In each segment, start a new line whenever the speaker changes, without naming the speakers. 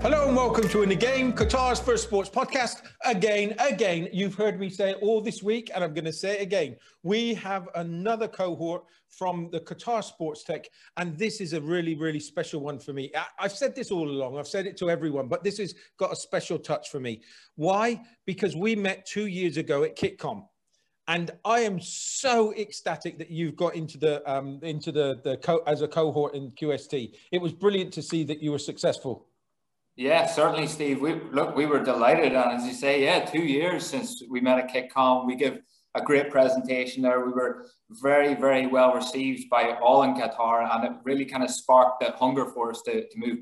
Hello and welcome to In the Game, Qatar's first sports podcast. Again, again, you've heard me say it all this week, and I'm going to say it again. We have another cohort from the Qatar Sports Tech, and this is a really, really special one for me. I, have said this all along, I've said it to everyone, but this has got a special touch for me. Why? Because we met two years ago at QITCOM. And I am so ecstatic that you've got into the um, into the the co- as a cohort in QST. It was brilliant to see that you were successful.
Yeah, certainly, Steve. We look, we were delighted, and as you say, yeah, two years since we met at QITCOM. We give a great presentation there. We were very, very well received by all in Qatar, and it really kind of sparked that hunger for us to, to move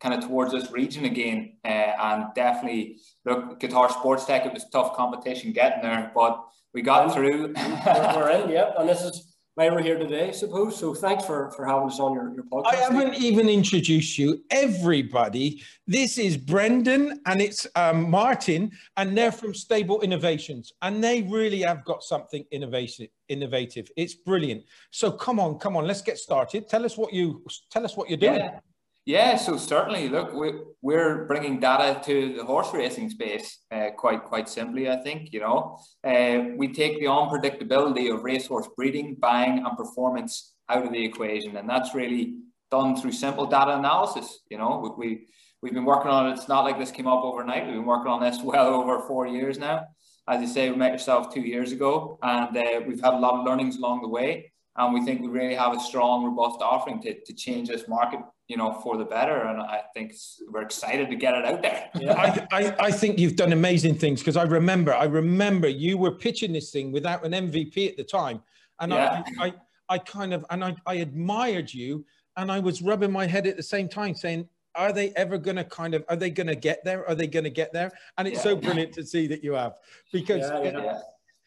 kind of towards this region again. Uh, and definitely, look, Qatar Sports Tech. It was tough competition getting there, but we got through.
we're in, yeah, and this is we're here today, I suppose. So thanks for, for having us on your, your podcast.
I haven't even introduced you, everybody. This is Brendan and it's um, Martin, and they're from Stable Innovations, and they really have got something innovative. Innovative. It's brilliant. So come on, come on, let's get started. Tell us what you tell us what you're doing.
Yeah. Yeah, so certainly, look, we, we're bringing data to the horse racing space uh, quite quite simply. I think you know uh, we take the unpredictability of racehorse breeding, buying, and performance out of the equation, and that's really done through simple data analysis. You know, we, we we've been working on it. It's not like this came up overnight. We've been working on this well over four years now. As you say, we met yourself two years ago, and uh, we've had a lot of learnings along the way. And we think we really have a strong, robust offering to, to change this market you know, for the better. And I think we're excited to get it out there.
Yeah. I, I, I think you've done amazing things because I remember, I remember you were pitching this thing without an MVP at the time. And yeah. I, I, I kind of, and I, I admired you and I was rubbing my head at the same time saying, are they ever going to kind of, are they going to get there? Are they going to get there? And it's yeah. so brilliant to see that you have because
yeah, it,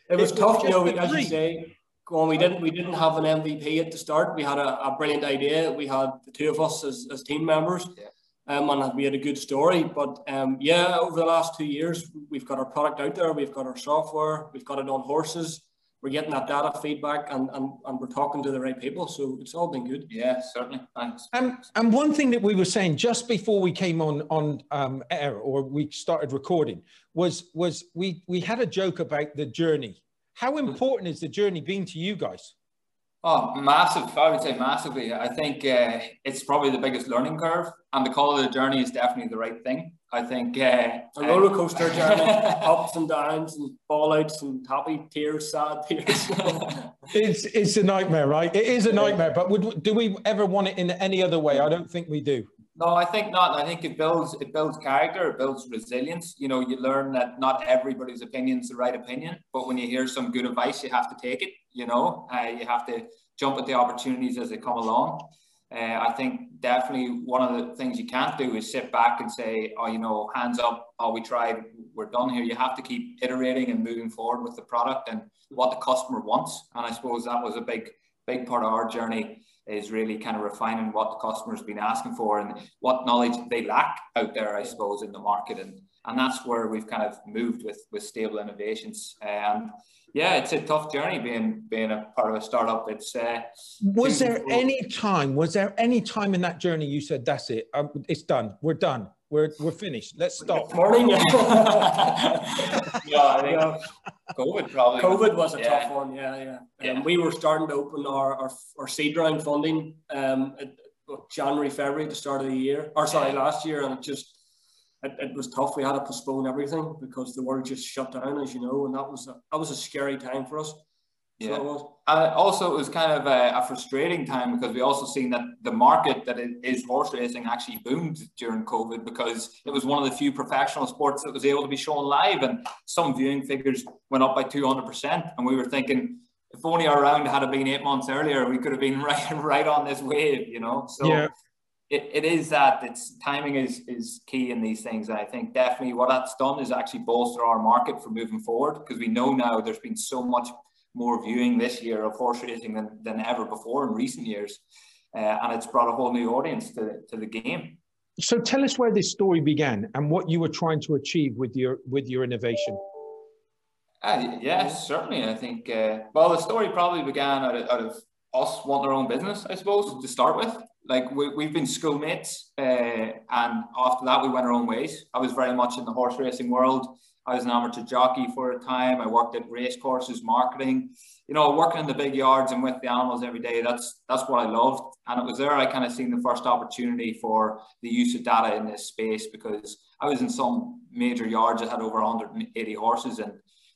it, was it tough, was you know, as you say, going. We didn't we didn't have an MVP at the start. We had a, a brilliant idea. We had the two of us as, as team members. Yeah. Um, and we had a good story. But um, yeah, over the last two years, we've got our product out there. We've got our software. We've got it on horses. We're getting that data feedback, and, and, and we're talking to the right people. So it's all been good.
Yeah, certainly. Thanks.
And and one thing that we were saying just before we came on on um, air or we started recording was was we we had a joke about the journey how important is the journey been to you guys?
Oh, massive. I would say massively. I think uh, it's probably the biggest learning curve, and the call of the journey is definitely the right thing. I think uh,
a roller coaster journey, ups and downs, and fallouts, and happy tears, sad tears.
it's it's a nightmare, right? It is a nightmare. But would do we ever want it in any other way? I don't think we do.
No, I think not. I think it builds it builds character, it builds resilience. You know, you learn that not everybody's opinion is the right opinion, but when you hear some good advice, you have to take it. You know, uh, you have to jump at the opportunities as they come along. Uh, I think definitely one of the things you can't do is sit back and say, oh, you know, hands up, oh, we tried, we're done here. You have to keep iterating and moving forward with the product and what the customer wants. And I suppose that was a big, big part of our journey is really kind of refining what the customer's been asking for and what knowledge they lack out there, I suppose, in the market. And and that's where we've kind of moved with with stable innovations. And yeah, it's a tough journey being being a part of a startup. It's uh,
was there any time? Was there any time in that journey you said, "That's it, um, it's done, we're done"? We're, we're finished. Let's stop.
Morning.
yeah, I think COVID probably.
COVID was a yeah. tough one. Yeah, yeah. yeah. Um, we were starting to open our, our, our seed round funding um, at, January, February, the start of the year, or sorry, last year, and it just it, it was tough. We had to postpone everything because the world just shut down, as you know, and that was a, that was a scary time for us.
Yeah. So uh, also, it was kind of a, a, frustrating time because we also seen that the market that is horse racing actually boomed during COVID because it was one of the few professional sports that was able to be shown live, and some viewing figures went up by two hundred percent. And we were thinking, if only our round had been eight months earlier, we could have been right right on this wave, you know. So. Yeah. It, it is that it's timing is is key in these things. And I think definitely what that's done is actually bolster our market for moving forward because we know now there's been so much more viewing this year of horse racing than, than ever before in recent years. Uh, and it's brought a whole new audience to, to the game.
So tell us where this story began and what you were trying to achieve with your with your innovation.
Uh, yes, certainly. I think uh, well, the story probably began out of, out of us wanting our own business, I suppose, to start with. like we, we've been schoolmates, uh, and after that we went our own ways. I was very much in the horse racing world. I was an amateur jockey for a time. I worked at race courses, marketing. You know, working in the big yards and with the animals every day. That's that's what I loved, and it was there I kind of seen the first opportunity for the use of data in this space because I was in some major yards that had over 180 horses, and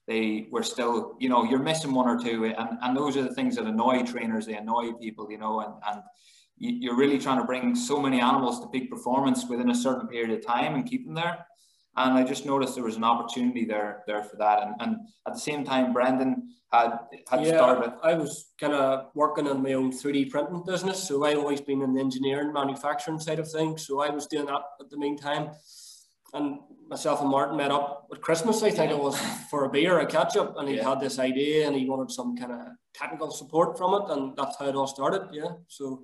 they were still, you know, you're missing one or two, and and those are the things that annoy trainers. They annoy people, you know, and and you're really trying to bring so many animals to peak performance within a certain period of time and keep them there. And I just noticed there was an opportunity there there for that. And, and at the same time, Brendan had had
yeah,
started.
I was kind of working on my own 3D printing business. So I've always been in the engineering, manufacturing side of things. So I was doing that at the meantime. And myself and Martin met up at Christmas, I think it was, for a beer, a catch up. And he yeah. had this idea and he wanted some kind of technical support from it. And that's how it all started. Yeah. So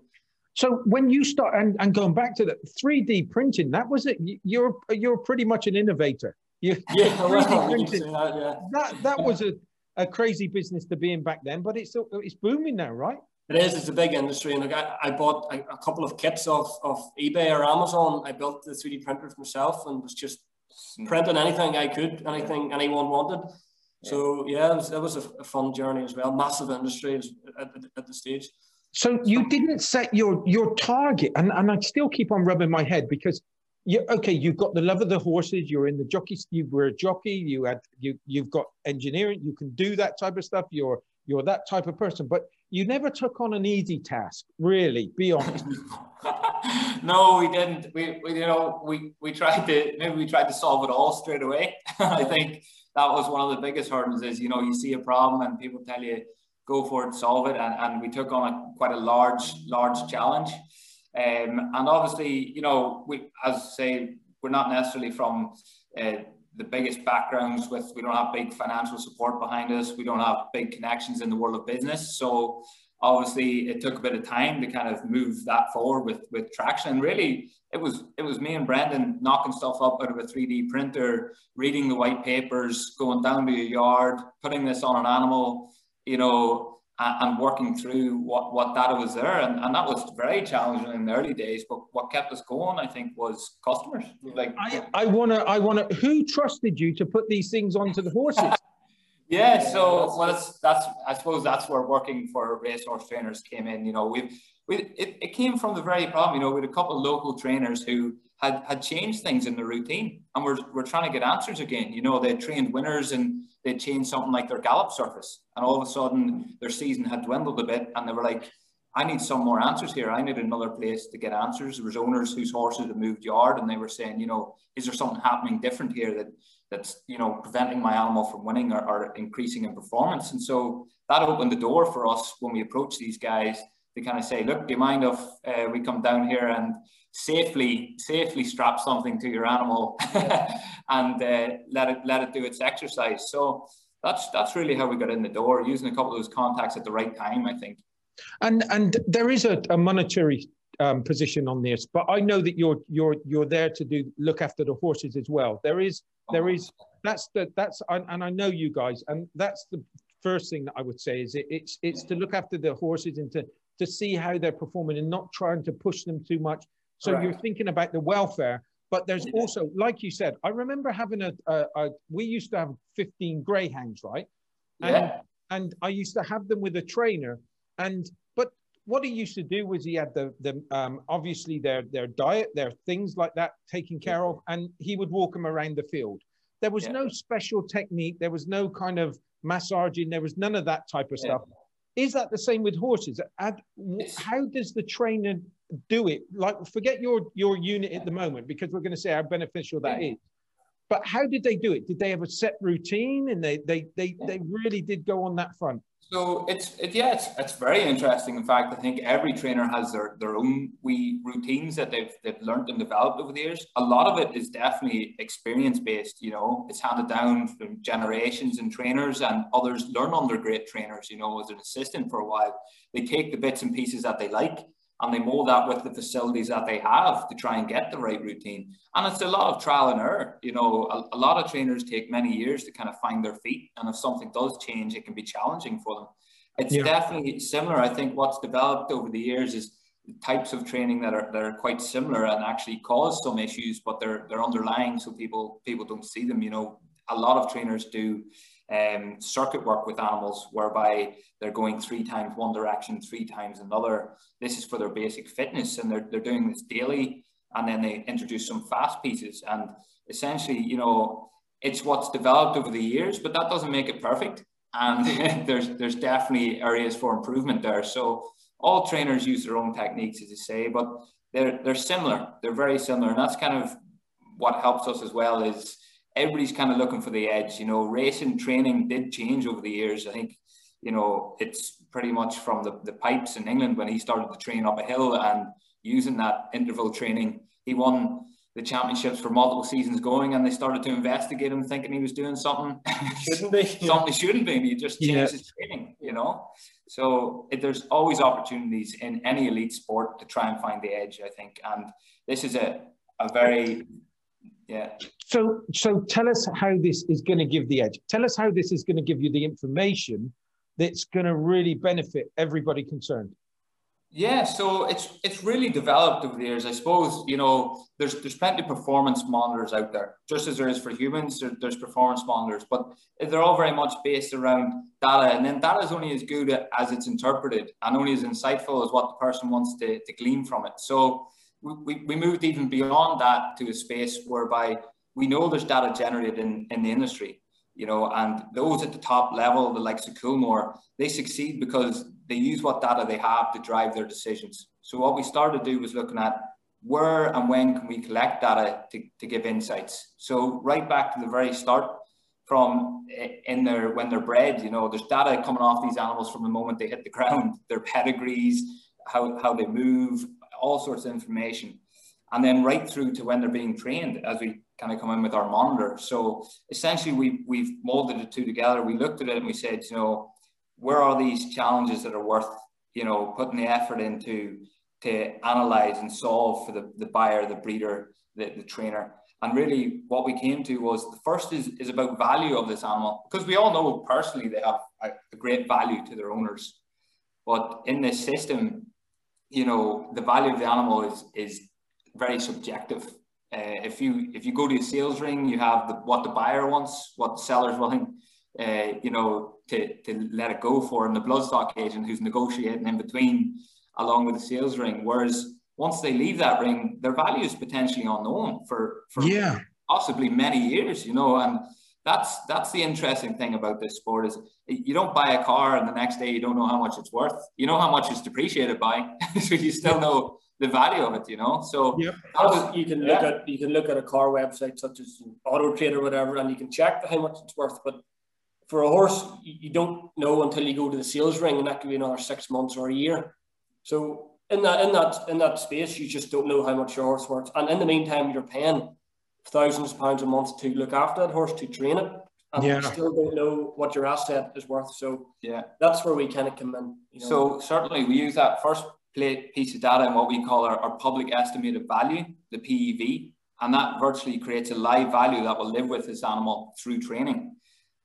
so when you start and, and going back to the 3D printing, that was it. You're you're pretty much an innovator. You,
yeah, well, printing, that, yeah.
that that was a, a crazy business to be in back then, but it's it's booming now, right?
It is. It's a big industry, and like I, I bought a, a, couple of kits of, of eBay or Amazon. I built the 3D printers myself and was just hmm. printing anything I could, anything anyone wanted. So yeah, it was, it was a, a fun journey as well. Massive industry at, at, at the stage.
So you didn't set your your target, and, and I still keep on rubbing my head because you okay, you've got the love of the horses, you're in the jockey, you were a jockey, you had you you've got engineering, you can do that type of stuff, you're you're that type of person, but you never took on an easy task, really, be honest.
no, we didn't. We, we you know we we tried to maybe we tried to solve it all straight away. I think that was one of the biggest hurdles is you know you see a problem and people tell you go for it, solve it. And, and we took on a, quite a large, large challenge. Um, and obviously, you know, we, as I say, we're not necessarily from uh, the biggest backgrounds with, we don't have big financial support behind us. We don't have big connections in the world of business. So obviously it took a bit of time to kind of move that forward with, with traction. And really it was, it was me and Brendan knocking stuff up out of a 3D printer, reading the white papers, going down to a yard, putting this on an animal, you know, and working through what, what data was there. And, and that was very challenging in the early days. But what kept us going, I think, was customers. Like
I, I wanna I wanna who trusted you to put these things onto the horses?
yeah, so well that's that's I suppose that's where working for racehorse trainers came in. You know, we we it, it came from the very problem, you know, had a couple of local trainers who had had changed things in the routine and we're, we're trying to get answers again. You know, they trained winners and they'd changed something like their gallop surface, and all of a sudden their season had dwindled a bit, and they were like, "I need some more answers here. I need another place to get answers." There was owners whose horses had moved yard, and they were saying, "You know, is there something happening different here that that's you know preventing my animal from winning or, or increasing in performance?" And so that opened the door for us when we approached these guys to kind of say, "Look, do you mind if uh, we come down here and?" safely safely strap something to your animal and uh, let it let it do its exercise. So that's that's really how we got in the door, using a couple of those contacts at the right time, I think.
And and there is a, a monetary um, position on this, but I know that you're you're you're there to do look after the horses as well. There is there is that's the that's and I know you guys, and that's the first thing that I would say is it, it's it's to look after the horses and to to see how they're performing and not trying to push them too much so Correct. you're thinking about the welfare, but there's also, like you said, I remember having a, a, a, we used to have 15 greyhounds, right? And, yeah. and I used to have them with a trainer. And, but what he used to do was he had the, the um, obviously their, their diet, their things like that taken care of, and he would walk them around the field. There was yeah. no special technique. There was no kind of massaging. There was none of that type of stuff. Is that the same with horses? How does the trainer do it like forget your your unit at the moment because we're going to say how beneficial that is but how did they do it? Did they have a set routine and they they they, they really did go on that front?
So it's it, yeah it's, it's very interesting. In fact i think every trainer has their their own wee routines that they've they've learned and developed over the years. A lot of it is definitely experience based you know? It's handed down from generations and trainers and others learn under great trainers you know as an assistant for a while. They take the bits and pieces that they like and they mold that with the facilities that they have to try and get the right routine. And it's a lot of trial and error. You know, a, a, lot of trainers take many years to kind of find their feet. And if something does change, it can be challenging for them. It's yeah. definitely similar. I think what's developed over the years is types of training that are that are quite similar and actually cause some issues, but they're they're underlying, so people people don't see them. You know, a lot of trainers do um, circuit work with animals whereby they're going three times one direction, three times another. This is for their basic fitness, and they're they're doing this daily, and then they introduce some fast pieces, and essentially, you know, it's what's developed over the years, but that doesn't make it perfect. And there's there's definitely areas for improvement there. So all trainers use their own techniques, as you say, but they're they're similar. They're very similar, and that's kind of what helps us as well. Is everybody's kind of looking for the edge. You know, racing training did change over the years. I think you know it's pretty much from the, the pipes in England when he started to train up a hill and using that interval training. He won the championships for multiple seasons going, and they started to investigate him, thinking he was doing something
shouldn't be
something he shouldn't be. And he just changed yeah. his training, you know. So it, there's always opportunities in any elite sport to try and find the edge. I think, and this is a a very yeah.
So so tell us how this is going to give the edge. Tell us how this is going to give you the information that's going to really benefit everybody concerned.
Yeah, so it's it's really developed over the years. I suppose you know there's there's plenty of performance monitors out there, just as there is for humans. There, there's performance monitors, but they're all very much based around data, and then data is only as good as it's interpreted, and only as insightful as what the person wants to, to glean from it. So we, we moved even beyond that to a space whereby we know there's data generated in, in the industry, you know, and those at the top level, the likes of Coolmore, they succeed because they use what data they have to drive their decisions. So what we started to do was looking at where and when can we collect data to, to give insights. So right back to the very start from eh, in their when they're bred, you know, there's data coming off these animals from the moment they hit the ground, their pedigrees, how, how they move, all sorts of information. And then right through to when they're being trained as we kind of come in with our monitor. So essentially we, we've molded the two together. We looked at it and we said, you know, where are these challenges that are worth, you know, putting the effort into to analyze and solve for the, the buyer, the breeder, the, the trainer. And really what we came to was the first is, is about value of this animal because we all know personally they have a, a great value to their owners. But in this system, you know, the value of the animal is, is very subjective. Uh, if you if you go to a sales ring, you have the, what the buyer wants, what the seller's willing uh, you know, to, to let it go for and the bloodstock agent who's negotiating in between along with the sales ring. Whereas once they leave that ring, their value is potentially unknown for, for
yeah.
possibly many years, you know, and that's that's the interesting thing about this sport is you don't buy a car and the next day you don't know how much it's worth. You know how much it's depreciated by, so you still know the value of it, you know. So
yep. was, you can look at you can look at a car website such as Auto Trader or whatever, and you can check how much it's worth. But for a horse, you don't know until you go to the sales ring, and that could be another six months or a year. So in that in that in that space, you just don't know how much your horse worth. And in the meantime, you're paying thousands of pounds a month to look after that horse to train it, and yeah. still don't know what your asset is worth. So
yeah,
that's where we kind of come in.
You know? So certainly, we use that first piece of data in what we call our, our public estimated value, the PEV, and that virtually creates a live value that will live with this animal through training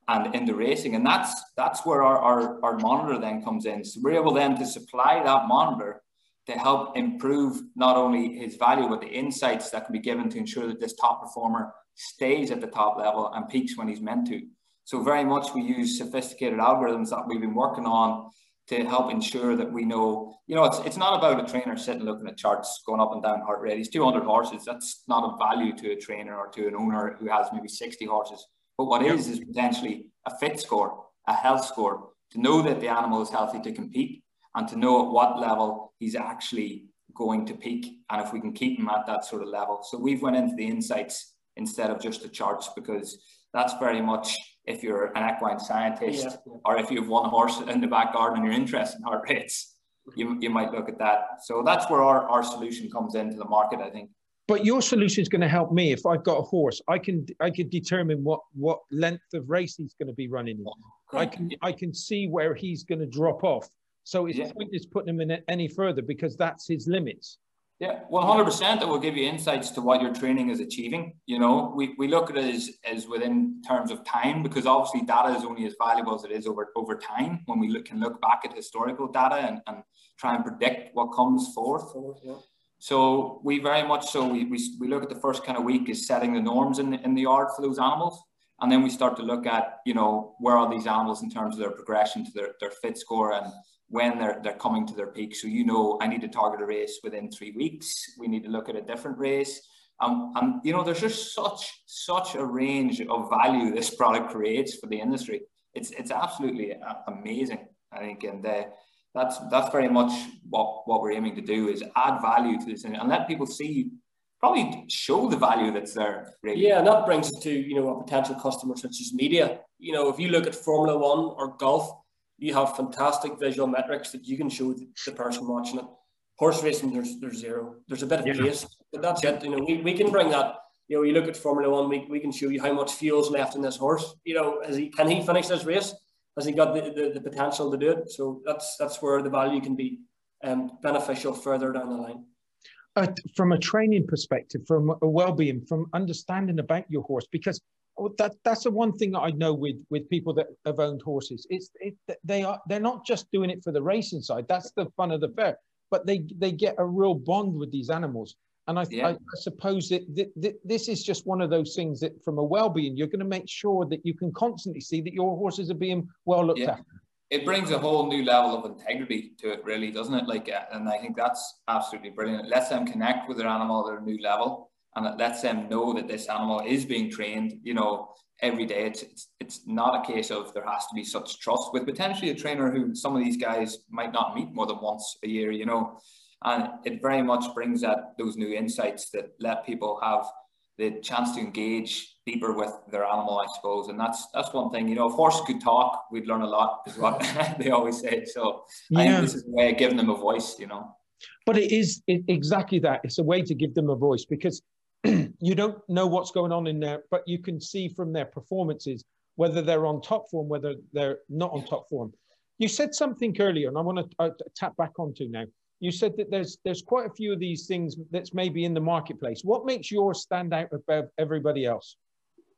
and in the racing. And that's that's where our, our, our monitor then comes in. So we're able then to supply that monitor to help improve not only his value, but the insights that can be given to ensure that this top performer stays at the top level and peaks when he's meant to. So very much we use sophisticated algorithms that we've been working on to help ensure that we know, you know, it's, it's not about a trainer sitting looking at charts going up and down heart rate. He's 200 horses. That's not a value to a trainer or to an owner who has maybe 60 horses. But what is is potentially a fit score, a health score, to know that the animal is healthy to compete and to know at what level he's actually going to peak and if we can keep him at that sort of level. So we've went into the insights instead of just the charts because that's very much if you're an equine scientist yeah. or if you have one horse in the back garden and you're interested in heart rates, you, you might look at that. So that's where our, our solution comes into the market, I think
but your solution is going to help me if I've got a horse. I can I can determine what what length of race he's going to be running. I can I can see where he's going to drop off. So it's yeah. putting him in any further because that's his limits.
Yeah, one hundred percent. It will give you insights to what your training is achieving. You know, we, we look at it as, as within terms of time because obviously data is only as valuable as it is over over time. When we look, can look back at historical data and, and try and predict what comes forth. Yeah. So we very much so we, we, we look at the first kind of week is setting the norms in the, in the yard for those animals. And then we start to look at, you know, where are these animals in terms of their progression to their, their fit score and when they're, they're coming to their peak. So, you know, I need to target a race within three weeks. We need to look at a different race. Um, and, you know, there's just such, such a range of value this product creates for the industry. It's, it's absolutely amazing, I think. And uh, that's, that's very much what, what we're aiming to do is add value to this and let people see probably show the value that's there.
Really. Yeah, and that brings to you know a potential customer such as media. You know, if you look at Formula One or golf, you have fantastic visual metrics that you can show the person watching it. Horse racing, there's there's zero. There's a bit of yeah. pace, but that's it. You know, we, we can bring that. You know, you look at Formula One, we, we can show you how much fuel's left in this horse. You know, has he can he finish this race? Has he got the, the, the potential to do it? So that's that's where the value can be um, beneficial further down the line.
Uh, from a training perspective, from a well-being, from understanding about your horse, because that that's the one thing that I know with with people that have owned horses. It's it, they are they're not just doing it for the racing side. That's the fun of the fair, but they they get a real bond with these animals. And I, yeah. I, I suppose that, that, that, this is just one of those things that, from a well-being, you're going to make sure that you can constantly see that your horses are being well looked yeah. after.
It brings a whole new level of integrity to it, really, doesn't it? Like, uh, and I think that's absolutely brilliant. It lets them connect with their animal at a new level and it lets them know that this animal is being trained, you know, every day. It's, it's, it's not a case of there has to be such trust with potentially a trainer who some of these guys might not meet more than once a year, you know. And it very much brings that those new insights that let people have the chance to engage deeper with their animal, I suppose. And that's that's one thing. You know, if horses could talk, we'd learn a lot, is what they always say. So yeah. I think this is a way of giving them a voice, you know.
But it is it, exactly that. It's a way to give them a voice because you don't know what's going on in there, but you can see from their performances whether they're on top form, whether they're not on top form. You said something earlier, and I want to uh, tap back onto now. You said that there's there's quite a few of these things that's maybe in the marketplace. What makes yours stand out above everybody else?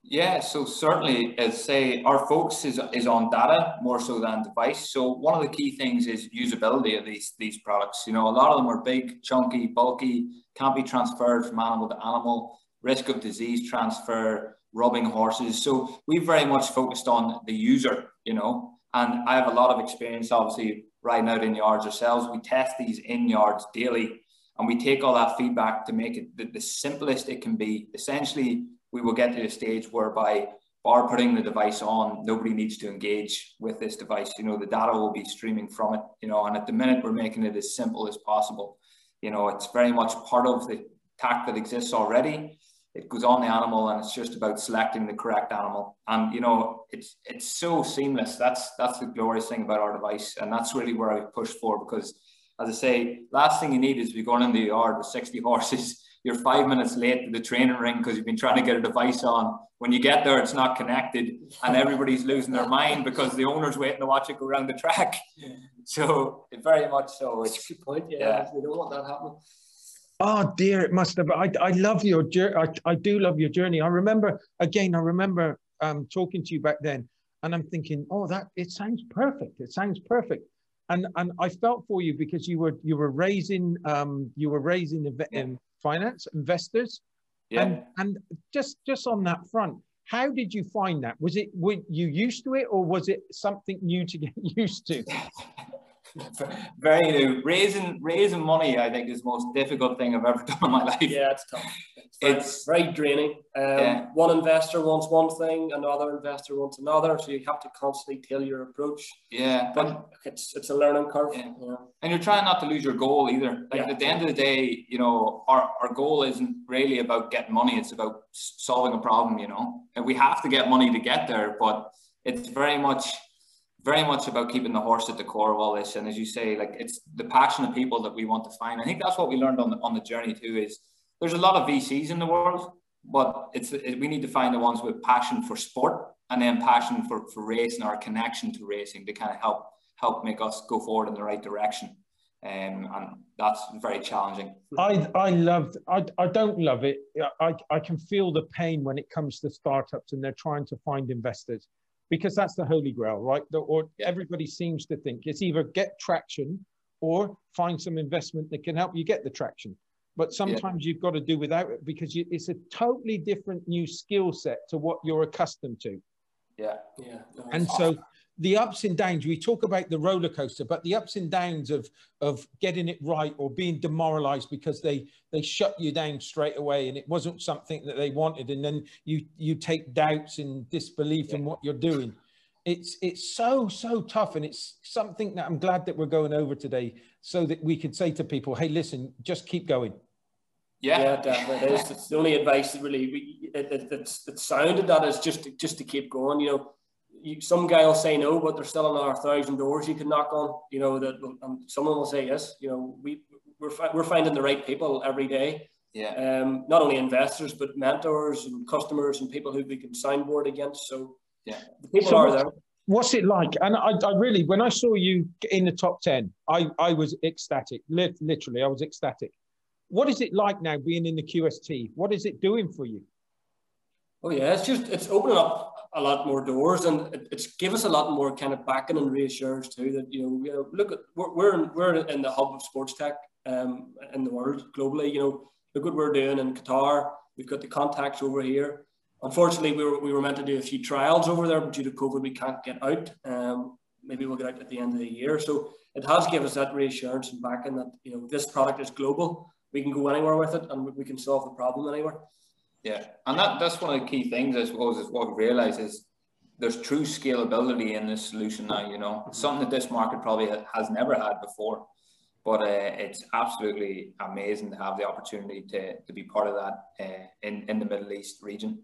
Yeah, so certainly, as say, our focus is, is on data more so than device. So one of the key things is usability of these these products. You know, a lot of them are big, chunky, bulky, can't be transferred from animal to animal, risk of disease transfer, rubbing horses. So we very much focused on the user, you know, and I have a lot of experience, obviously, riding out in yards ourselves. We test these in yards daily and we take all that feedback to make it the, the simplest it can be. Essentially, we will get to a stage whereby bar putting the device on, nobody needs to engage with this device. You know, the data will be streaming from it, you know, and at the minute we're making it as simple as possible. You know, it's very much part of the tack that exists already. It goes on the animal and it's just about selecting the correct animal. And you know, it's it's so seamless. That's that's the glorious thing about our device. And that's really where I push for because as I say, last thing you need is be going in the yard with 60 horses you're five minutes late to the training ring because you've been trying to get a device on. When you get there, it's not connected, and everybody's losing their mind because the owner's waiting to watch it go around the track. So very much so.
It's a good point. Yeah, yeah. we don't want that happening.
Oh dear, it must have. I, I love your journey. I, I do love your journey. I remember again. I remember um, talking to you back then, and I'm thinking, oh, that it sounds perfect. It sounds perfect and and I felt for you because you were you were raising um, you were raising um, finance investors. Yeah. And, and just just on that front, how did you find that? Was it were you used to it, or was it something new to get used to?
very new. Raising raising money, I think, is the most difficult thing I've ever done in my life.
Yeah, it's tough. It's very, it's very draining. Um, yeah. One investor wants one thing, another investor wants another, so you have to constantly tailor your approach.
Yeah,
but it's it's a learning curve. Yeah.
yeah. And you're trying not to lose your goal either. Like at the end of the day, you know, our, our goal isn't really about getting money; it's about solving a problem. You know, and we have to get money to get there, but it's very much very much about keeping the horse at the core of all this. And as you say, like it's the passion of people that we want to find. I think that's what we learned on the, on the journey too. Is there's a lot of VCs in the world, but it's it, we need to find the ones with passion for sport and then passion for for racing or connection to racing to kind of help help make us go forward in the right direction. Um, and that's very challenging.
I I loved. I I don't love it. I I can feel the pain when it comes to startups and they're trying to find investors, because that's the holy grail, right? The, or everybody seems to think it's either get traction or find some investment that can help you get the traction. But sometimes yeah. you've got to do without it because you, it's a totally different new skill set to what you're accustomed to.
Yeah, yeah.
And awesome. so the ups and downs, we talk about the roller coaster, but the ups and downs of of getting it right or being demoralized because they they shut you down straight away and it wasn't something that they wanted, and then you you take doubts and disbelief yeah. in what you're doing. It's it's so so tough, and it's something that I'm glad that we're going over today, so that we can say to people, "Hey, listen, just keep going."
Yeah, yeah, definitely. It is. It's the only advice that really we, it, it, it's it sounded that is just to, just to keep going. You know, you, some guy will say no, but there's still another thousand doors you can knock on. You know that um, someone will say yes. You know, we we're we're finding the right people every day.
Yeah.
Um, not only investors but mentors and customers and people who we can signboard against. So
yeah,
the people so are there.
What's it like? And I, I, really, when I saw you in the top ten, I I was ecstatic. Literally, I was ecstatic. What is it like now being in the QST? What is it doing for you?
Oh yeah, it's just it's opening up a lot more doors and it, it's give us a lot more kind of backing and reassurance too that you know, you know look at we're we're in, we're in the hub of sports tech um, in the world globally. You know, look what we're doing in Qatar. We've got the contacts over here. Unfortunately, we were, we were meant to do a few trials over there, but due to COVID, we can't get out. Um, maybe we'll get out at the end of the year. So it has given us that reassurance and backing that you know this product is global. We can go anywhere with it, and we can solve the problem anywhere.
Yeah, and that that's one of the key things I suppose is what we realise is there's true scalability in this solution now. You know, mm-hmm. something that this market probably has never had before. But uh, it's absolutely amazing to have the opportunity to, to be part of that uh, in in the Middle East region.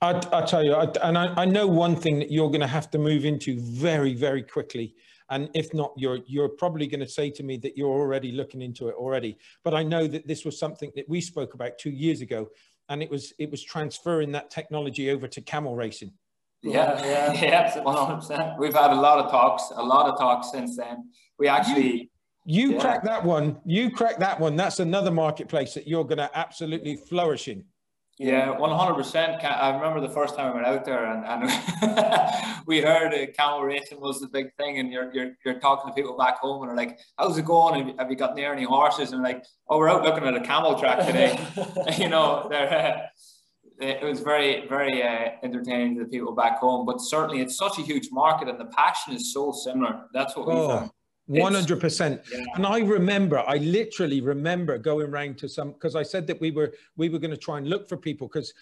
I, I tell you, I, and I, I know one thing that you're going to have to move into very, very quickly. And if not, you're you're probably going to say to me that you're already looking into it already. But I know that this was something that we spoke about two years ago, and it was it was transferring that technology over to camel racing.
Yeah, yeah, yeah, one hundred percent. We've had a lot of talks, a lot of talks since then. We actually.
You, you yeah. crack that one. You crack that one. That's another marketplace that you're going to absolutely flourish in.
Yeah, one hundred percent. I remember the first time I went out there, and, and we heard uh, camel racing was the big thing, and you're, you're you're talking to people back home, and they're like, "How's it going? Have you got near any horses?" And like, "Oh, we're out looking at a camel track today." you know, they're. Uh, it was very, very uh, entertaining to the people back home. But certainly, it's such a huge market, and the passion is so similar. That's what we oh. found.
One hundred percent. And I remember, I literally remember going around to some because I said that we were we were going to try and look for people because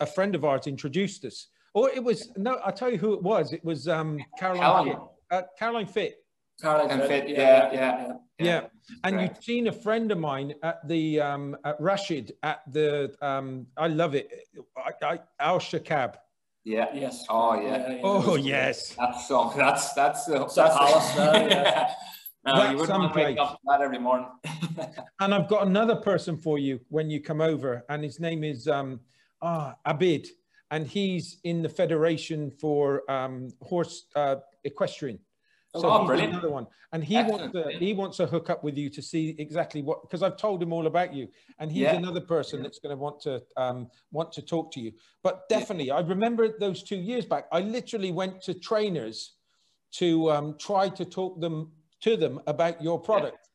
a friend of ours introduced us. Or it was no, I'll tell you who it was. It was um, Caroline. Caroline. Uh, Caroline Fit.
Caroline Fit. Yeah, yeah, yeah.
yeah. yeah. And you'd seen a friend of mine at the um, at Rashid at the um, I love it. I, I, Al Shakab.
Yeah. Yes. Oh yeah. yeah,
yeah. Oh yes.
That's so. That's that's uh, that's, that's Palace. yeah. No, that's you wouldn't want to wake up that every morning.
and I've got another person for you when you come over, and his name is um, ah Abid, and he's in the Federation for um, Horse uh, Equestrian. So oh, brilliant. another one. And he Excellent. wants to he wants to hook up with you to see exactly what because I've told him all about you. And he's yeah. another person that's going to want to um, want to talk to you. But definitely, yeah. I remember those two years back. I literally went to trainers to um, try to talk them to them about your product.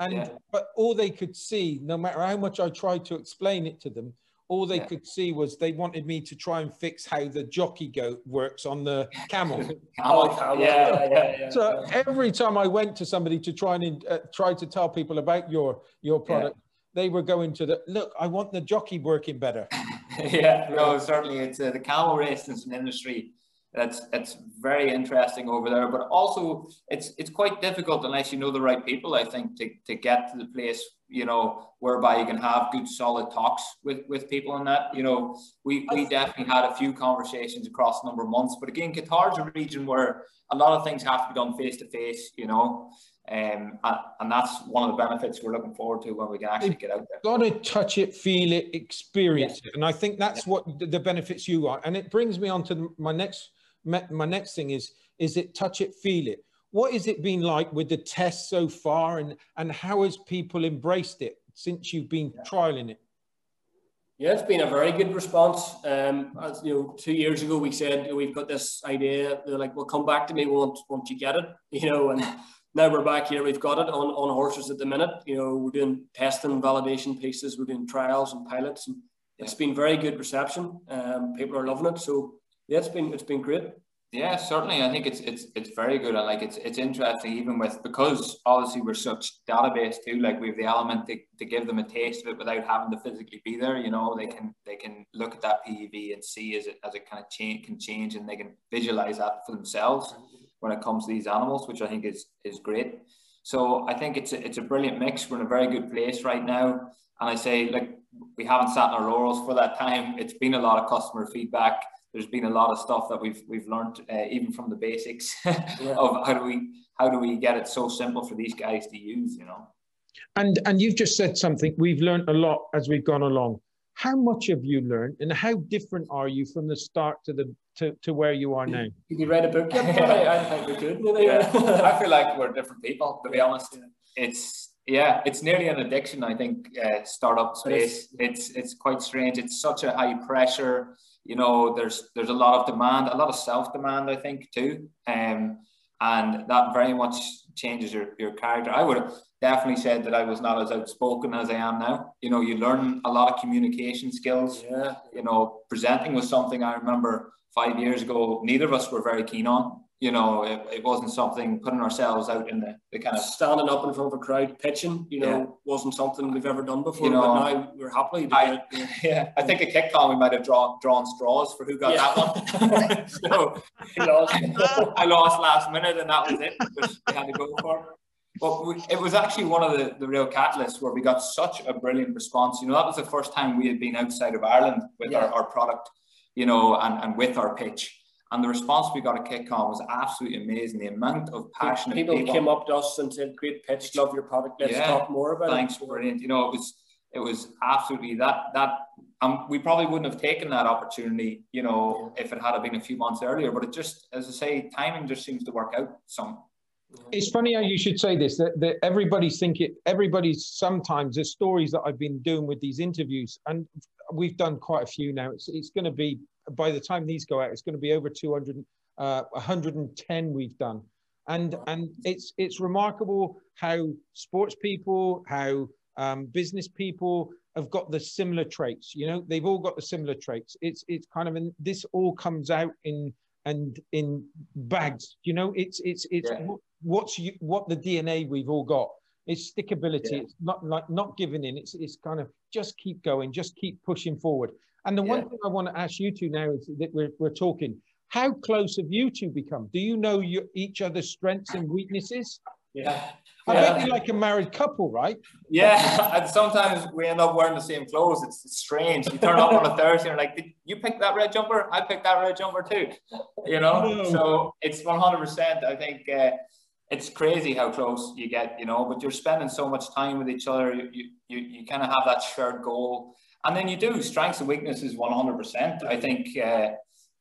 Yeah. And but all they could see, no matter how much I tried to explain it to them, all they yeah. could see was they wanted me to try and fix how the jockey goat works on the camel.
oh, yeah, yeah,
yeah, So every time I went to somebody to try and uh, try to tell people about your your product, yeah. they were going to the look. I want the jockey working better.
yeah, no, certainly it's uh, the camel an industry that's it's very interesting over there but also it's it's quite difficult unless you know the right people i think to, to get to the place you know whereby you can have good solid talks with with people in that you know we we definitely had a few conversations across a number of months but again qatar's a region where a lot of things have to be done face to face you know um, and, and that's one of the benefits we're looking forward to when we can actually get out there.
Got to touch it, feel it, experience yeah. it, and I think that's yeah. what the benefits you are. And it brings me on to my next my next thing is is it touch it, feel it. What has it been like with the test so far, and and how has people embraced it since you've been trialing it?
Yeah, it's been a very good response. Um, as you know, two years ago we said we've got this idea. They're like, "Well, come back to me once once you get it," you know. And now we're back here. We've got it on, on horses at the minute. You know, we're doing testing, validation pieces. We're doing trials and pilots, and it's been very good reception. Um, people are loving it. So yeah, it's been it's been great.
Yeah, certainly. I think it's it's it's very good, and like it's it's interesting even with because obviously we're such database too. Like we have the element to, to give them a taste of it without having to physically be there. You know, they can they can look at that PEV and see as it as it kind of change can change, and they can visualize that for themselves when it comes to these animals, which I think is is great. So I think it's a, it's a brilliant mix. We're in a very good place right now, and I say like we haven't sat in our laurels for that time. It's been a lot of customer feedback there's been a lot of stuff that we've we've learned uh, even from the basics yeah. of how do we how do we get it so simple for these guys to use you know
and and you've just said something we've learned a lot as we've gone along how much have you learned and how different are you from the start to the to, to where you are now
did you read a book yet? I, I think we could
yeah. i feel like we're different people to be honest it's yeah, it's nearly an addiction. I think uh, startup space. It's it's quite strange. It's such a high pressure you know, there's there's a lot of demand, a lot of self demand, I think too, um, and that very much changes your your character. I would have definitely said that I was not as outspoken as I am now. You know, you learn a lot of communication skills.
Yeah.
You know, presenting was something I remember five years ago. Neither of us were very keen on you know, it, it wasn't something putting ourselves out in the, the kind of
standing up in front of a crowd pitching, you know, yeah. wasn't something we've ever done before. You know, but now we're happily
I, it. Yeah, I think a QITCOM we might have drawn drawn straws for who got yeah. that one. so I lost, I lost last minute, and that was it. We had to go for it. But we, it was actually one of the, the real catalysts where we got such a brilliant response. You know, that was the first time we had been outside of Ireland with yeah. our, our product, you know, and, and with our pitch and the response we got at QITCOM was absolutely amazing. The amount of passion
people, people, came up to us and said, "Great pitch, love your product. Let's yeah, talk more about
thanks, it." Thanks, brilliant. You know, it was it was absolutely that that um, we probably wouldn't have taken that opportunity, you know, if it had been a few months earlier. But it just, as I say, timing just seems to work out some.
It's funny how you should say this. That, that everybody's thinking, everybody's sometimes the stories that I've been doing with these interviews, and we've done quite a few now. It's it's going to be by the time these go out, it's going to be over 200, uh, 110 we've done. And, and it's, it's remarkable how sports people, how um, business people have got the similar traits. You know, they've all got the similar traits. It's, it's kind of, in, this all comes out in, and in bags, you know, it's, it's, it's yeah. what's you, what the DNA we've all got. It's stickability. Yeah. It's not like not giving in. It's, it's kind of just keep going, just keep pushing forward. And the yeah. one thing I want to ask you two now is that we're, we're talking, how close have you two become? Do you know your, each other's strengths and weaknesses?
Yeah.
I
yeah.
bet you're like a married couple, right?
Yeah, and sometimes we end up wearing the same clothes. It's, it's strange. You turn up on a Thursday and like, did you pick that red jumper? I picked that red jumper too. You know, so it's 100%. I think uh, it's crazy how close you get, you know, but you're spending so much time with each other. You, you, you, you kind of have that shared goal and then you do strengths and weaknesses 100%. I think uh,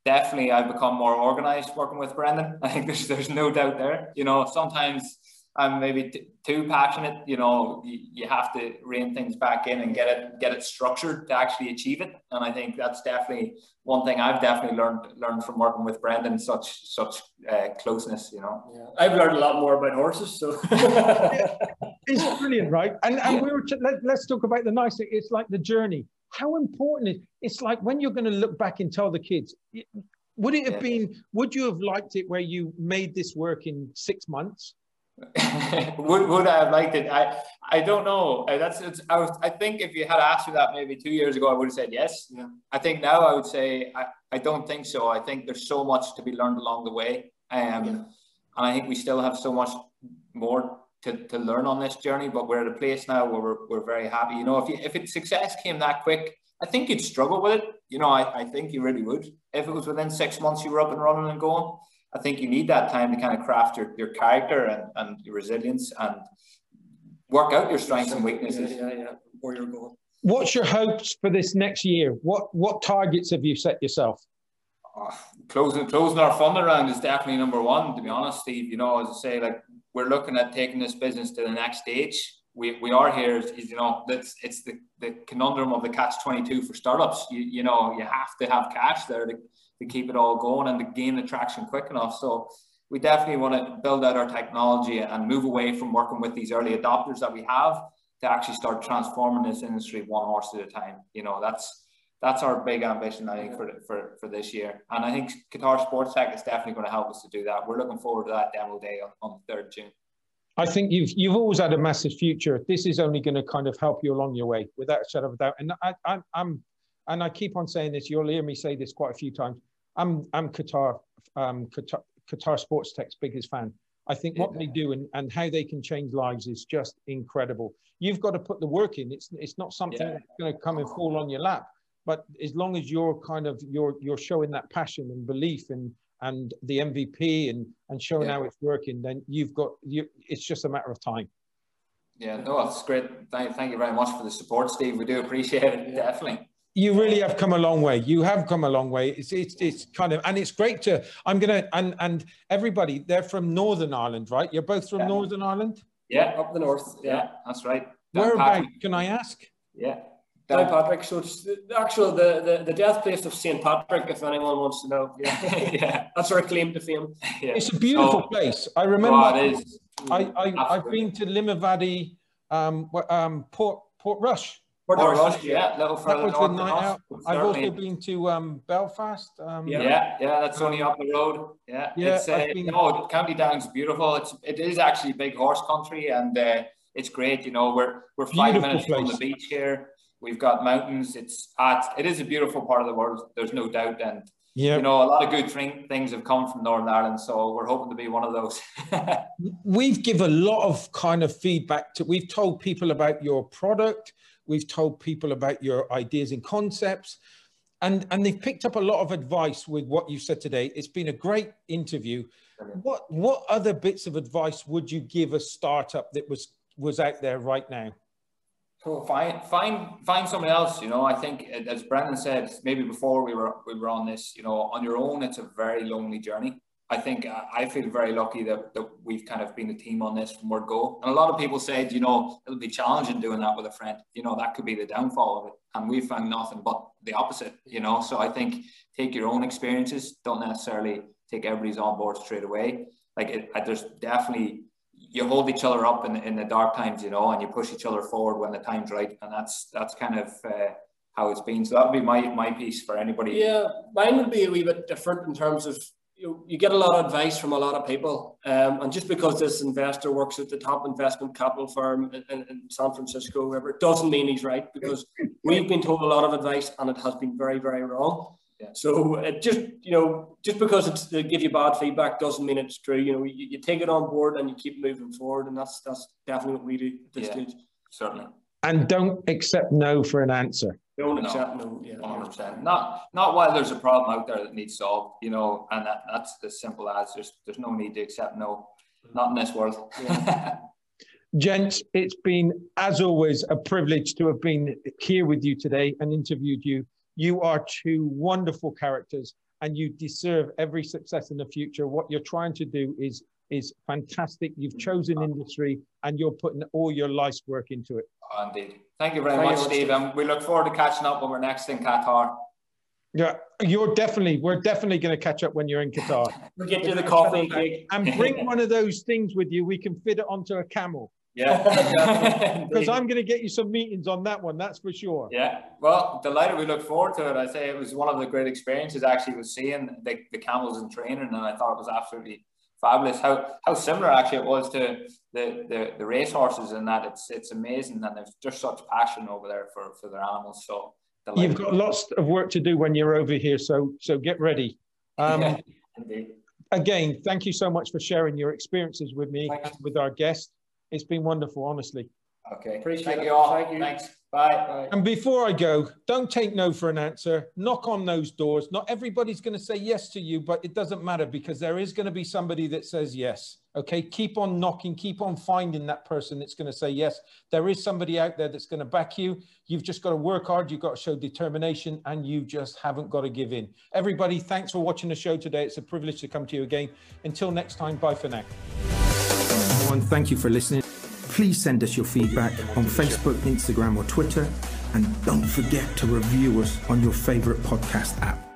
definitely I've become more organized working with Brendan. I think there's, there's no doubt there. You know, sometimes I'm maybe t- too passionate. You know, you, you have to rein things back in and get it get it structured to actually achieve it. And I think that's definitely one thing I've definitely learned learned from working with Brendan. Such such uh, closeness. You know.
Yeah. I've learned a lot more about horses. So
it's brilliant, right? And and we were t- let, let's talk about the nice thing. It's like the journey. How important it? It's like when you're going to look back and tell the kids. Would it have been? Would you have liked it where you made this work in six months?
would would I have liked it? I I don't know. Uh, that's it's, I, was, I think if you had asked me that maybe two years ago, I would have said yes.
Yeah.
I think now I would say I, I don't think so. I think there's so much to be learned along the way, um, yeah. and I think we still have so much more to, to learn on this journey. But we're at a place now where we're, we're very happy. You know, if you, if it success came that quick, I think you'd struggle with it. You know, I, I think you really would. If it was within six months you were up and running and going, I think you need that time to kind of craft your, your character and, and your resilience and work out your strengths and weaknesses.
Yeah, yeah, yeah. Where you're.
What's your hopes for this next year? What what targets have you set yourself?
Oh, closing closing our fund around is definitely number one. To be honest, Steve, you know, as I say, like we're looking at taking this business to the next stage. We, we are here, is, you know, that's it's the, the conundrum of the catch 22 for startups. You, you know, you have to have cash there to, to keep it all going and to gain the traction quick enough. So we definitely want to build out our technology and move away from working with these early adopters that we have to actually start transforming this industry one horse at a time. You know, that's that's our big ambition, I think, for, for, for this year. And I think Qatar Sports Tech is definitely going to help us to do that. We're looking forward to that demo day on, on the 3rd June.
I think you've you've always had a massive future. This is only going to kind of help you along your way, without a shadow of a doubt. And I, I, I'm, and I keep on saying this. You'll hear me say this quite a few times. I'm, I'm Qatar, um, Qatar, Qatar Sports Tech's biggest fan. I think what yeah. they do and, and how they can change lives is just incredible. You've got to put the work in. It's it's not something yeah. that's going to come and fall on your lap. But as long as you're kind of you're you're showing that passion and belief and and the MVP and and showing yeah. how it's working, then you've got you. It's just a matter of time.
Yeah, no, it's great. Thank, thank you very much for the support, Steve. We do appreciate it, yeah. definitely.
You really have come a long way. You have come a long way. It's it's it's kind of and it's great to. I'm gonna and and everybody. They're from Northern Ireland, right? You're both from yeah. Northern Ireland.
Yeah, up the north. Yeah, that's right.
Whereabouts? Can I ask?
Yeah.
Downpatrick. So it's the actual the, the, the death place of St. Patrick, if anyone wants to know. Yeah, yeah. that's our claim to fame.
Yeah. It's a beautiful place. I remember. Oh, it is. I, I I've been to Limavady, um, um, Port Portrush.
Port Rush, yeah, little
further that was north. night out. I've also been to um, Belfast. Um,
yeah. yeah, yeah, that's only up the road. Yeah, yeah. It's, uh, been... no, County Down's beautiful. It's it is actually big horse country, and uh, it's great. You know, we're we're five beautiful minutes place. from the beach here. We've got mountains. It's at, it is a beautiful part of the world. There's no doubt. And, yeah. you know, a lot of good th- things have come from Northern Ireland. So we're hoping to be one of those.
we've given a lot of kind of feedback to, we've told people about your product. We've told people about your ideas and concepts. And, and they've picked up a lot of advice with what you said today. It's been a great interview. What what other bits of advice would you give a startup that was was out there right now?
So find find find someone else. You know, I think as Brendan said, maybe before we were we were on this. You know, on your own, it's a very lonely journey. I think I feel very lucky that, that we've kind of been a team on this from word go. And a lot of people said, you know, it'll be challenging doing that with a friend. You know, that could be the downfall of it. And we found nothing but the opposite. You know, so I think take your own experiences. Don't necessarily take everybody's on board straight away. Like it, there's definitely you hold each other up in, in the dark times, you know, and you push each other forward when the time's right. And that's that's kind of uh, how it's been. So that would be my, my piece for anybody.
Yeah, mine would be a wee bit different in terms of you, you get a lot of advice from a lot of people. Um, and just because this investor works at the top investment capital firm in, in, in San Francisco, wherever, doesn't mean he's right because we've been told a lot of advice and it has been very, very wrong. Yeah. So it just you know just because it's they give you bad feedback doesn't mean it's true. You know you, you take it on board and you keep moving forward, and that's that's definitely what we do at this yeah, stage.
Certainly.
And don't accept no for an answer.
Don't no, accept no.
Yeah, 100%. Not not while there's a problem out there that needs solved. You know, and that, that's as simple as there's there's no need to accept no. Not in this world. Yeah.
Gents, it's been, as always, a privilege to have been here with you today and interviewed you. You are two wonderful characters and you deserve every success in the future. What you're trying to do is is fantastic. You've chosen industry and you're putting all your life's work into it.
Oh, indeed. Thank you very Thank much, you Steve. And we look forward to catching up when we're next in Qatar.
Yeah, you're definitely, we're definitely going to catch up when you're in Qatar.
we'll get you the coffee and.
And bring one of those things with you. We can fit it onto a camel.
Yeah,
because I'm going to get you some meetings on that one. That's for sure.
Yeah, well, delighted. We look forward to it. I say it was one of the great experiences actually was seeing the, the camels in training, and I thought it was absolutely fabulous. How how similar actually it was to the the, the race horses, and that it's it's amazing, and there's just such passion over there for for their animals. So
delighted. you've got lots of work to do when you're over here. So so get ready. Um, yeah. Again, thank you so much for sharing your experiences with me, with our guests. It's been wonderful, honestly.
Okay. Appreciate Thank it. you all. Thank you. Thanks.
Bye.
And before I go, don't take no for an answer. Knock on those doors. Not everybody's going to say yes to you, but it doesn't matter because there is going to be somebody that says yes. Okay. Keep on knocking, keep on finding that person that's going to say yes. There is somebody out there that's going to back you. You've just got to work hard. You've got to show determination and you just haven't got to give in. Everybody, thanks for watching the show today. It's a privilege to come to you again. Until next time, bye for now.
Everyone, thank you for listening. Please send us your feedback on Facebook, Instagram, or Twitter. And don't forget to review us on your favorite podcast app.